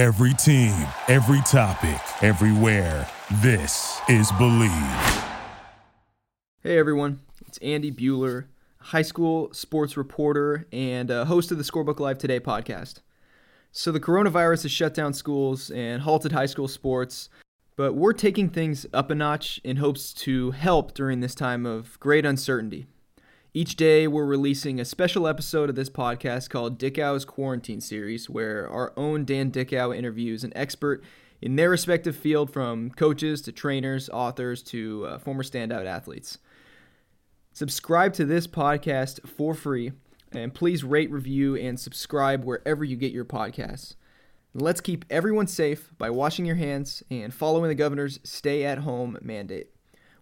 Every team, every topic, everywhere. This is Bleav. Hey everyone, it's Andy Buhler, high school sports reporter and uh, host of the Scorebook Live Today podcast. So, the coronavirus has shut down schools and halted high school sports, but we're taking things up a notch in hopes to help during this time of great uncertainty. Each day, we're releasing a special episode of this podcast called Dickau's Quarantine Series, where our own Dan Dickau interviews an expert in their respective field from coaches to trainers, authors to uh, former standout athletes. Subscribe to this podcast for free, and please rate, review, and subscribe wherever you get your podcasts. Let's keep everyone safe by washing your hands and following the governor's stay at home mandate.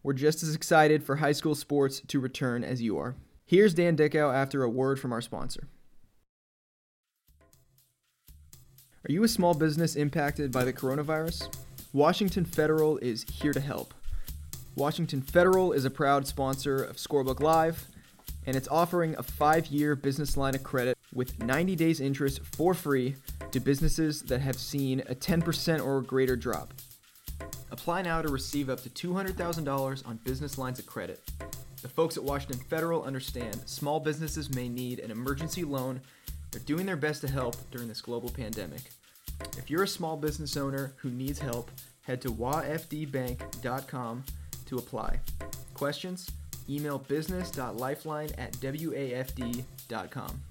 We're just as excited for high school sports to return as you are. Here's Dan Dickau after a word from our sponsor. Are you a small business impacted by the coronavirus? Washington Federal is here to help. Washington Federal is a proud sponsor of Scorebook Live, and it's offering a five year business line of credit with 90 days interest for free to businesses that have seen a 10% or greater drop. Apply now to receive up to $200,000 on business lines of credit. The folks at Washington Federal understand small businesses may need an emergency loan. They're doing their best to help during this global pandemic. If you're a small business owner who needs help, head to wafdbank.com to apply. Questions? Email business.lifeline at wafd.com.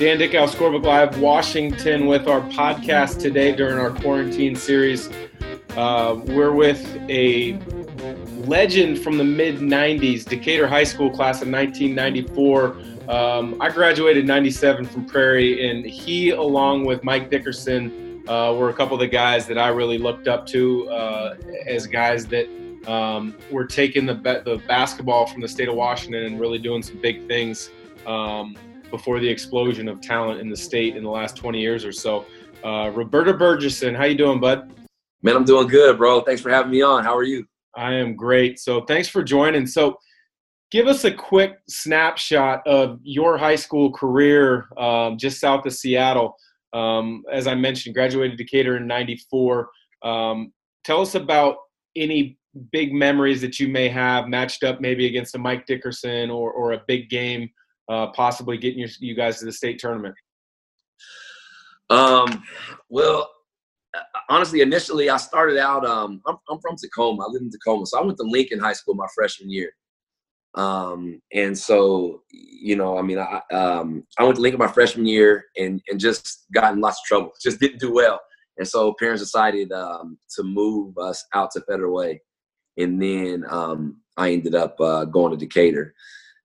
Dan Dickau, Scorebook Live, Washington, with our podcast today during our quarantine series. Uh, we're with a legend from the mid 90s, Decatur High School class of 1994. Um, I graduated 97 from Prairie, and he, along with Mike Dickerson, uh, were a couple of the guys that I really looked up to uh, as guys that um, were taking the, the basketball from the state of Washington and really doing some big things. Um, before the explosion of talent in the state in the last 20 years or so. Uh, Roberto Bergersen, how you doing, bud? Man, I'm doing good, bro. Thanks for having me on. How are you? I am great. So thanks for joining. So give us a quick snapshot of your high school career um, just south of Seattle. Um, as I mentioned, graduated Decatur in 94. Um, tell us about any big memories that you may have matched up maybe against a Mike Dickerson or, or a big game uh, possibly getting you guys to the state tournament? Um, well, honestly, initially I started out. Um, I'm, I'm from Tacoma. I live in Tacoma, so I went to Lincoln High School my freshman year. Um, and so, you know, I mean, I um, I went to Lincoln my freshman year and and just got in lots of trouble. Just didn't do well. And so parents decided um, to move us out to Federal Way, and then um, I ended up uh, going to Decatur.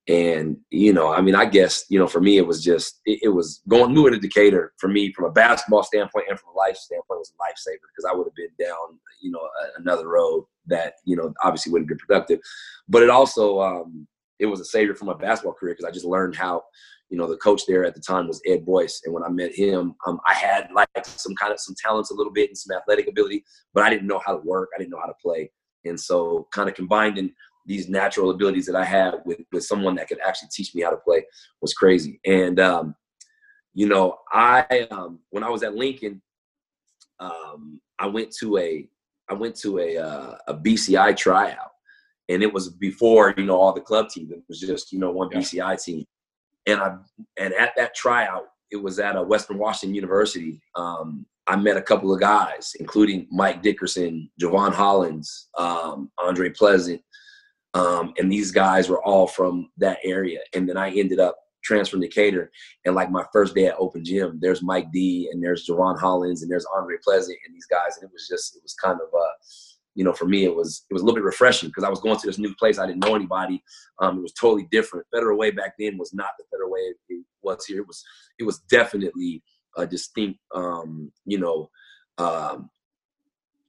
And, you know, I mean, I guess, you know, for me, it was just, it, it, was going, moving to Decatur for me from a basketball standpoint and from a life standpoint was a lifesaver because I would have been down, you know, a, another road that, you know, obviously wouldn't be productive. But it also, um, it was a savior for my basketball career because I just learned how, you know, the coach there at the time was Ed Boyce. And when I met him, um, I had like some kind of some talents a little bit and some athletic ability, but I didn't know how to work. I didn't know how to play. And so kind of combining these natural abilities that I had with with someone that could actually teach me how to play was crazy. And um, you know, I um, when I was at Lincoln, um, I went to a I went to a uh, a BCI tryout, and it was before you know all the club teams. It was just you know one yeah. BCI team, and I and at that tryout, it was at a Western Washington University. Um, I met a couple of guys, including Mike Dickerson, Javon Hollins, um, Andre Pleasant, um, and these guys were all from that area. And then I ended up transferring to Decatur. And like my first day at Open Gym, there's Mike D and there's Javon Hollins and there's Andre Pleasant and these guys. And it was just, it was kind of, uh, you know, for me, it was it was a little bit refreshing because I was going to this new place. I didn't know anybody. Um, it was totally different. Federal Way back then was not the Federal Way it was here. It was it was definitely a distinct, um, you know, um,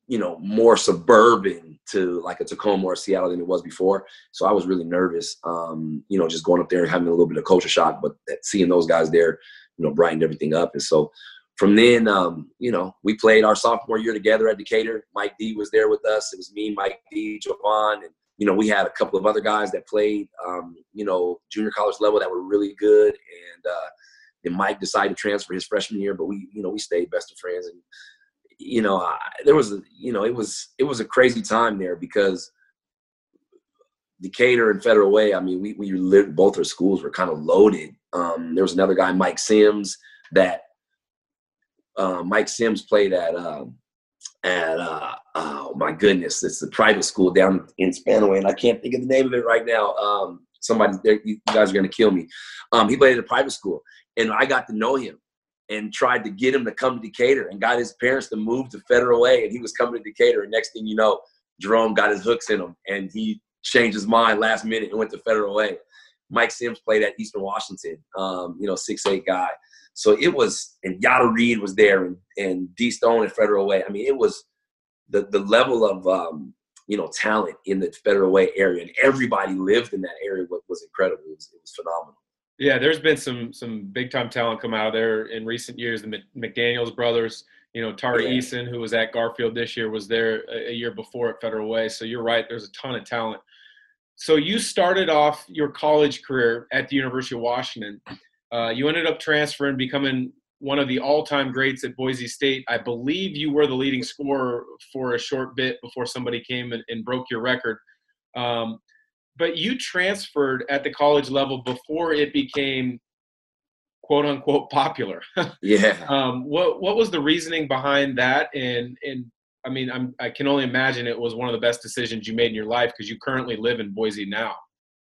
you know, more suburban to like a Tacoma or Seattle than it was before. So I was really nervous, um, you know, just going up there and having a little bit of culture shock, but seeing those guys there, you know, brightened everything up. And so from then, um, you know, we played our sophomore year together at Decatur. Mike D was there with us. It was me, Mike D, Jovan, and you know, we had a couple of other guys that played, um, you know, junior college level that were really good. And uh, then Mike decided to transfer his freshman year, but we, you know, we stayed best of friends. And you know, I, there was, you know, it was it was a crazy time there because Decatur and Federal Way. I mean, we we lived both our schools were kind of loaded. Um, there was another guy, Mike Sims, that uh, Mike Sims played at uh, at uh, oh my goodness, it's the private school down in Spanaway, and I can't think of the name of it right now. Um, somebody, you guys are gonna kill me. Um, he played at a private school, and I got to know him and tried to get him to come to Decatur, and got his parents to move to Federal Way, and he was coming to Decatur, and next thing you know, Jerome got his hooks in him, and he changed his mind last minute and went to Federal Way. Mike Sims played at Eastern Washington, um, you know, six eight guy. So it was, and Yada Reed was there, and, and D Stone and Federal Way. I mean, it was the the level of um, you know talent in the Federal Way area, and everybody lived in that area. What was incredible. It was, it was phenomenal. Yeah, there's been some some big time talent come out of there in recent years. The McDaniels brothers, you know, Tari yeah. Eason, who was at Garfield this year, was there a, a year before at Federal Way. So you're right. There's a ton of talent. So you started off your college career at the University of Washington. Uh, you ended up transferring, becoming one of the all-time greats at Boise State. I believe you were the leading scorer for a short bit before somebody came and, and broke your record. Um, but you transferred at the college level before it became quote unquote popular. yeah. Um, what what was the reasoning behind that? And and I mean, I'm I can only imagine it was one of the best decisions you made in your life because you currently live in Boise now.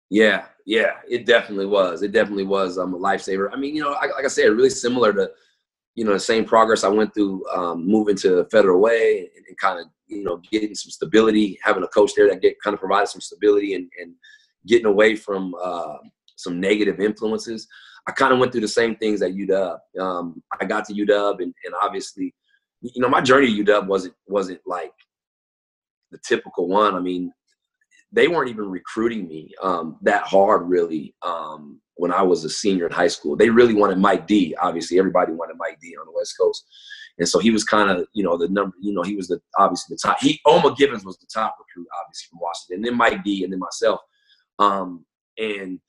Yeah, yeah, it definitely was. It definitely was um, a lifesaver. I mean, you know, like, like I said, really similar to, you know, the same progress I went through um, moving to Federal Way and, and kind of, you know, getting some stability, having a coach there that get kind of provided some stability and, and getting away from uh, some negative influences. I kind of went through the same things at UW. Um, I got to UW, and, and obviously, you know, my journey to UW wasn't wasn't like the typical one. I mean, they weren't even recruiting me um, that hard really um, when I was a senior in high school. They really wanted Mike D. Obviously, everybody wanted Mike D. on the West Coast, and so he was kind of you know the number. You know, he was the obviously the top. He Oma Gibbons was the top recruit, obviously from Washington, and then Mike D. and then myself. Um, and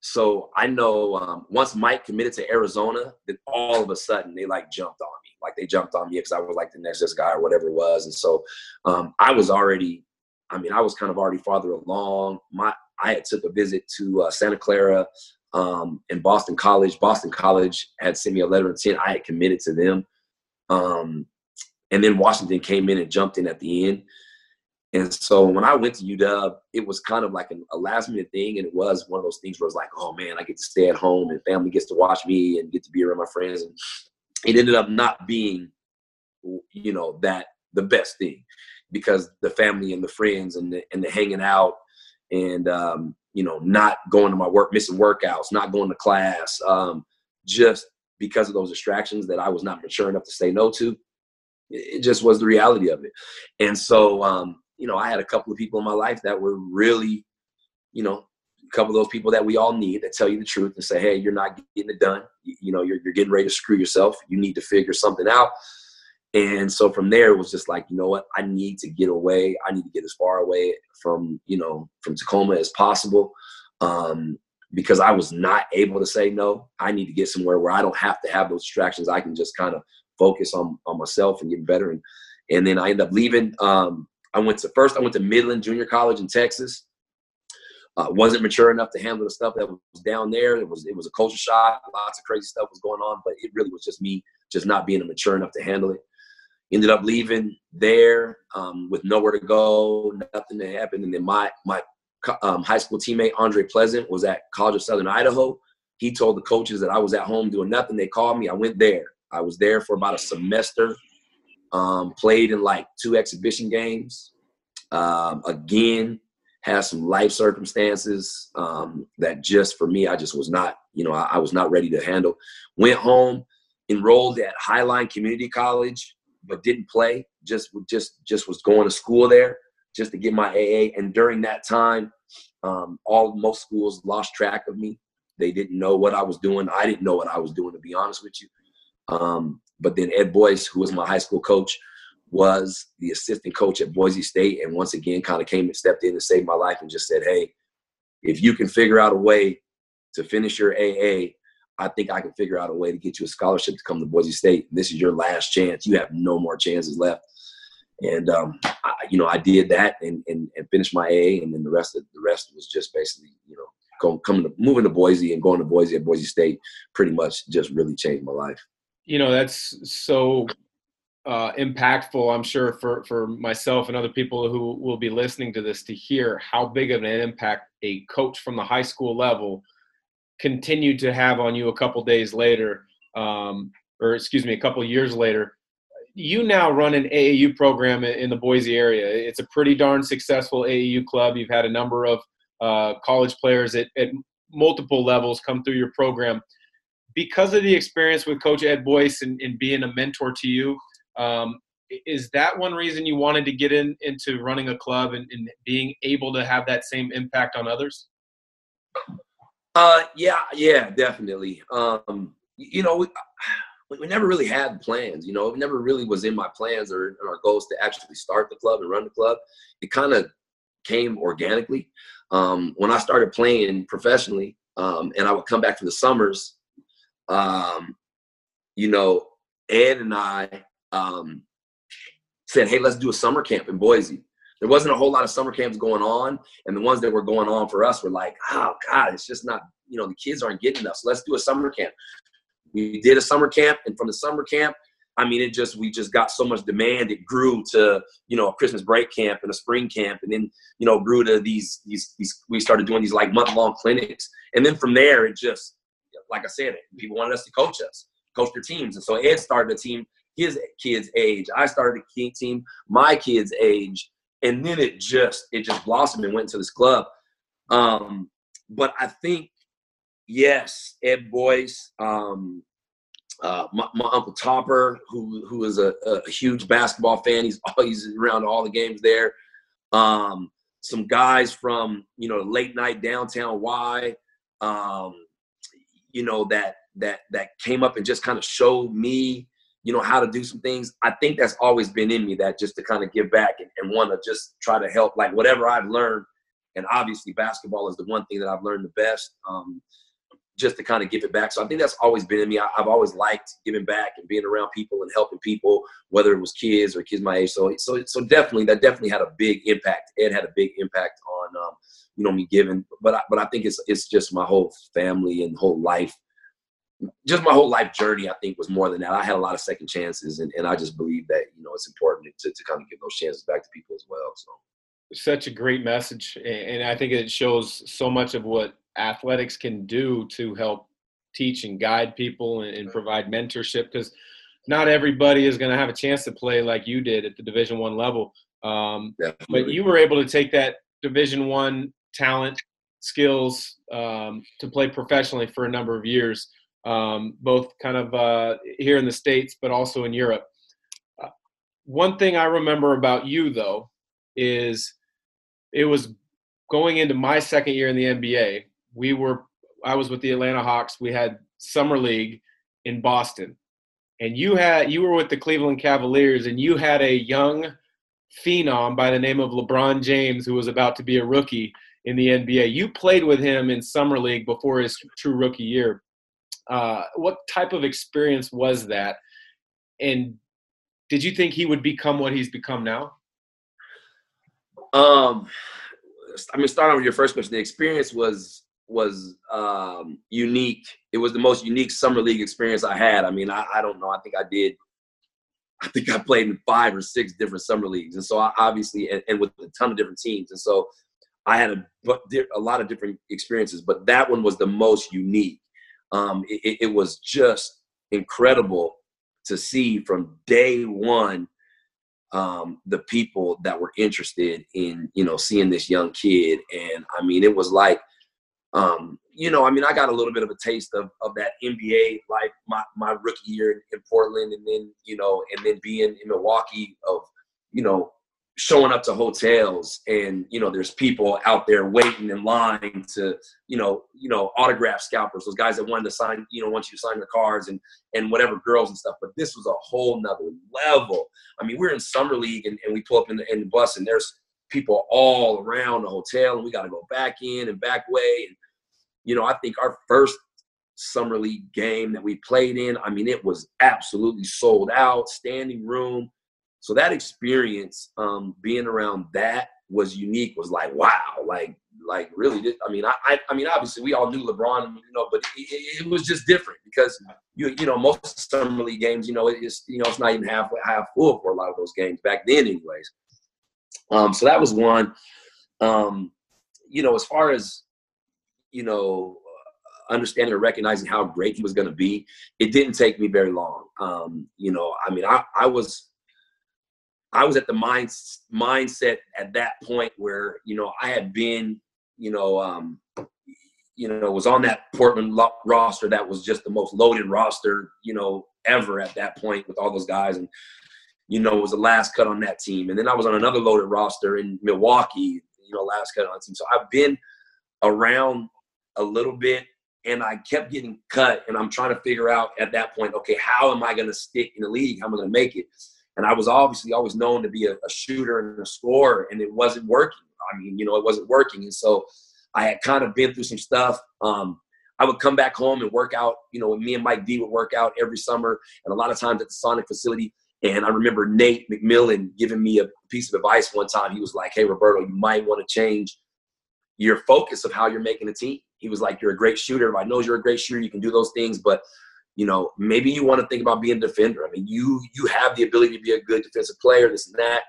so I know um, once Mike committed to Arizona, then all of a sudden they like jumped on me, like they jumped on me because I was like the next best guy or whatever it was, and so um, I was already I mean, I was kind of already farther along. My I had took a visit to uh, Santa Clara um, and Boston College. Boston College had sent me a letter of intent. I had committed to them, um, and then Washington came in and jumped in at the end. And so when I went to UW, it was kind of like a, last minute thing, and it was one of those things where it's like, oh man, I get to stay at home, and family gets to watch me, and get to be around my friends. And it ended up not being, you know, that the best thing because the family and the friends and the, and the hanging out and um, you know not going to my work missing workouts not going to class um, just because of those distractions that i was not mature enough to say no to it just was the reality of it and so um, you know i had a couple of people in my life that were really you know a couple of those people that we all need that tell you the truth and say hey you're not getting it done you, you know you're, you're getting ready to screw yourself you need to figure something out and so from there, it was just like, you know what? I need to get away. I need to get as far away from, you know, from Tacoma as possible. Um, because I was not able to say no. I need to get somewhere where I don't have to have those distractions. I can just kind of focus on, on myself and get better. And, and then I ended up leaving. Um, I went to first, I went to Midland Junior College in Texas. Uh, wasn't mature enough to handle the stuff that was down there. It was it was a culture shock. Lots of crazy stuff was going on, but it really was just me just not being mature enough to handle it ended up leaving there um, with nowhere to go, nothing to happen. And then my my um, high school teammate Andre Pleasant was at College of Southern Idaho. He told the coaches that I was at home doing nothing. They called me. I went there. I was there for about a semester. Um, played in like two exhibition games. Um, again, had some life circumstances um, that just for me, I just was not, you know, I, I was not ready to handle. Went home, enrolled at Highline Community College but didn't play. Just just just was going to school there just to get my AA. And during that time, um, all most schools lost track of me. They didn't know what I was doing. I didn't know what I was doing, to be honest with you. Um, but then Ed Boyce, who was my high school coach, was the assistant coach at Boise State, and once again, kind of came and stepped in and saved my life, and just said, "Hey, if you can figure out a way to finish your AA, I think I can figure out a way to get you a scholarship to come to Boise State. This is your last chance. You have no more chances left." And um, I, you know, I did that and, and, and finished my AA, and then the rest of the rest was just basically, you know, going coming to moving to Boise and going to Boise at Boise State. Pretty much just really changed my life. You know, that's so uh, impactful, I'm sure, for, for myself and other people who will be listening to this to hear how big of an impact a coach from the high school level continued to have on you a couple days later, um, or excuse me, a couple years later. You now run an AAU program in the Boise area. It's a pretty darn successful AAU club. You've had a number of uh, college players at, at multiple levels come through your program. Because of the experience with Coach Ed Boyce and, and being a mentor to you, um, is that one reason you wanted to get in into running a club and, and being able to have that same impact on others? Uh, yeah, yeah, definitely. Um, you know, we, never really had plans. You know, it never really was in my plans or, our goals to actually start the club and run the club. It kind of came organically. Um, when I started playing professionally, um, and I would come back for the summers, um, you know, Ed and I um, said, hey, let's do a summer camp in Boise. There wasn't a whole lot of summer camps going on, and the ones that were going on for us were like, oh God, it's just not, you know, the kids aren't getting enough. So let's do a summer camp. We did a summer camp, and from the summer camp, I mean, it just we just got so much demand. It grew to you know a Christmas break camp and a spring camp, and then you know grew to these these these. We started doing these like month long clinics, and then from there it just like I said, people wanted us to coach us, coach their teams, and so Ed started a team his kids' age. I started a team my kids' age, and then it just it just blossomed and went to this club. Um, but I think yes, Ed Boyce, um, uh, my, my, uncle Topper, who who is a, a, huge basketball fan. He's always around all the games there. Um, some guys from you know late night downtown Y, um, you know that that that came up and just kind of showed me you know how to do some things. I think that's always been in me that just to kind of give back and, and want to just try to help like whatever I've learned. And obviously basketball is the one thing that I've learned the best. Um, just to kind of give it back. So I think that's always been in me. I, have always liked giving back and being around people and helping people, whether it was kids or kids my age. So, so, so definitely that definitely had a big impact. Ed had a big impact on, um, you know, me giving, but I, but I think it's, it's just my whole family and whole life. Just my whole life journey, I think was more than that. I had a lot of second chances and, and I just believe that, you know, it's important to, to kind of give those chances back to people as well. So such a great message and i think it shows so much of what athletics can do to help teach and guide people and, and provide mentorship because not everybody is going to have a chance to play like you did at the division one level. Um, but you were able to take that division one talent skills um, to play professionally for a number of years um, both kind of uh, here in the states but also in europe. Uh, one thing i remember about you though is it was going into my second year in the nba we were I was with the Atlanta Hawks. We had summer league in Boston, and you had you were with the Cleveland Cavaliers, and you had a young phenom by the name of LeBron James who was about to be a rookie in the NBA. You played with him in summer league before his true rookie year. Uh, what type of experience was that? And did you think he would become what he's become now? Um, I mean, starting with your first question, the experience was was um, unique. It was the most unique summer league experience I had. I mean, I, I, don't know. I think I did. I think I played in five or six different summer leagues, and so I obviously and, and with a ton of different teams, and so I had a a lot of different experiences. But that one was the most unique. Um, it, it was just incredible to see from day one um, the people that were interested in you know seeing this young kid, and I mean, it was like um, you know, I mean, I got a little bit of a taste of, of that NBA life my, my rookie year in, Portland, and then you know, and then being in Milwaukee of you know showing up to hotels and you know there's people out there waiting in line to you know you know autograph scalpers those guys that wanted to sign you know want you to sign their cards and and whatever girls and stuff. But this was a whole nother level. I mean we're in summer league and, and we pull up in the, in the bus and there's people all around the hotel and we got to go back in and back way and you know i think our first summer league game that we played in i mean it was absolutely sold out standing room so that experience, um, being around that was unique. Was like, wow, like, like really. I mean, I, I, mean, obviously we all knew LeBron, you know, but it, it, was just different because you, you know, most summer league games, you know, it's, you know, it's not even half half full for a lot of those games back then, anyways. Um, so that was one. Um, you know, as far as you know, understanding or recognizing how great he was going to be, it didn't take me very long. Um, you know, I mean, I, I was I was at the mind, mindset at that point where you know I had been, you know, um, you know, was on that Portland lo- roster that was just the most loaded roster, you know, ever at that point with all those guys, and you know, was the last cut on that team. And then I was on another loaded roster in Milwaukee, you know, last cut on team. So I've been around a little bit, and I kept getting cut, and I'm trying to figure out at that point, okay, how am I going to stick in the league? How am I going to make it? And I was obviously always known to be a, a shooter and a scorer, and it wasn't working. I mean, you know, it wasn't working. And so I had kind of been through some stuff. Um, I would come back home and work out. You know, me and Mike D would work out every summer, and a lot of times at the Sonic facility. And I remember Nate McMillan giving me a piece of advice one time. He was like, "Hey, Roberto, you might want to change your focus of how you're making a team." He was like, "You're a great shooter. I know you're a great shooter. You can do those things, but you know, maybe you want to think about being a defender. I mean, you you have the ability to be a good defensive player, this and that.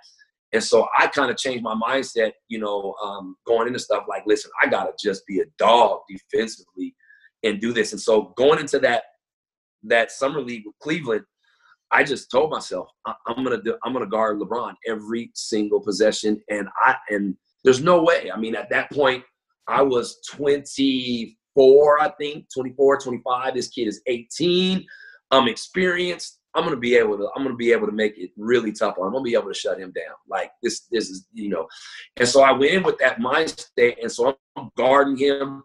And so I kind of changed my mindset, you know, um, going into stuff like, listen, I gotta just be a dog defensively and do this. And so going into that that summer league with Cleveland, I just told myself I- am gonna do, I'm gonna guard LeBron every single possession, and I and there's no way. I mean, at that point, I was 24, I think, 24, 25. This kid is 18. I'm experienced. I'm gonna be able to. I'm gonna be able to make it really tough on him. I'm gonna be able to shut him down. Like this. This is you know. And so I went in with that mindset, and so I'm guarding him.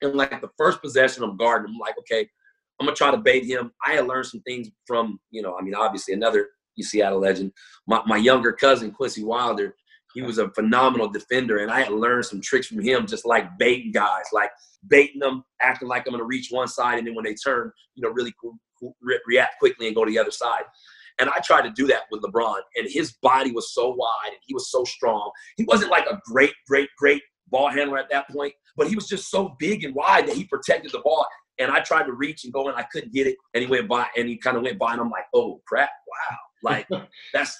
And like the first possession, I'm guarding him. I'm like, okay, I'm gonna try to bait him. I had learned some things from you know. I mean, obviously another Seattle legend, my my younger cousin Quincy Wilder he was a phenomenal defender, and I had learned some tricks from him, just like baiting guys, like baiting them, acting like I'm to reach one side, and then when they turn, you know, really react quickly and go to the other side. And I tried to do that with LeBron, and his body was so wide and he was so strong. He wasn't like a great, great, great ball handler at that point, but he was just so big and wide that he protected the ball. And I tried to reach and go, and I couldn't get it. And he went by, and he kind of went by, and I'm like, oh crap, wow, like that's,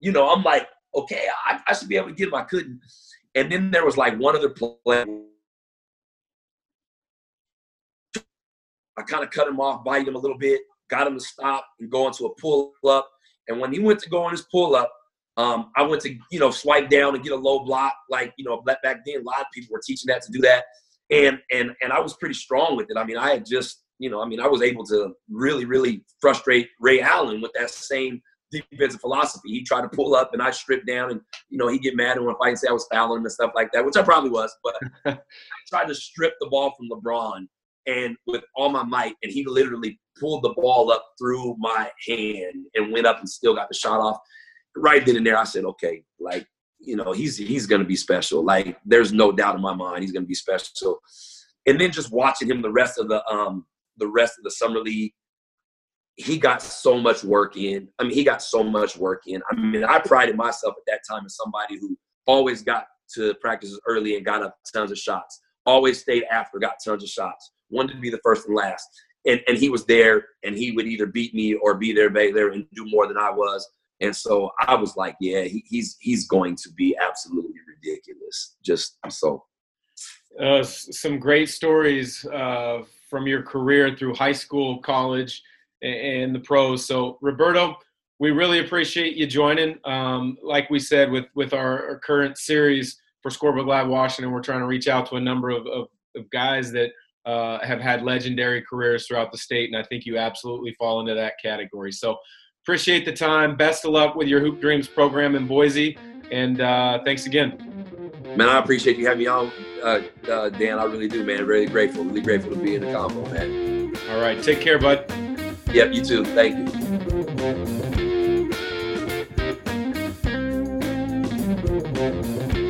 you know, I'm like, okay, I, I should be able to get him. I couldn't. And then there was like one other play. I kind of cut him off, bite him a little bit, got him to stop and go into a pull up. And when he went to go on his pull up, um, I went to you know swipe down and get a low block. Like you know, back then a lot of people were teaching that to do that, and and and I was pretty strong with it. I mean, I had just you know, I mean, I was able to really really frustrate Ray Allen with that same defensive philosophy. He tried to pull up and I stripped down and, you know, he get mad and want to fight and say I was fouling him and stuff like that, which I probably was. But I tried to strip the ball from LeBron and with all my might, and he literally pulled the ball up through my hand and went up and still got the shot off. Right then and there, I said, okay, like, you know, he's he's gonna be special. Like, there's no doubt in my mind he's gonna be special. And then just watching him the rest of the um the rest of the summer league, he got so much work in. I mean, he got so much work in. I mean, I prided myself at that time as somebody who always got to practices early and got up tons of shots. Always stayed after, got tons of shots. Wanted to be the first and last. And and he was there, and he would either beat me or be there, there, and do more than I was. And so I was like, yeah, he, he's he's going to be absolutely ridiculous. Just so. Uh, some great stories uh, from your career through high school, college and the pros. So Roberto, we really appreciate you joining. Um, like we said, with with our, our, current series for Scorebook Live Washington, we're trying to reach out to a number of, of, of guys that uh, have had legendary careers throughout the state, and I think you absolutely fall into that category. So Appreciate the time. Best of luck with your Hoop Dreams program in Boise. And uh, thanks again. Man, I appreciate you having me on, uh, uh, Dan. I really do, man. Really grateful. Really grateful to be in the combo, man. All right. Take care, bud. Yep, you too. Thank you.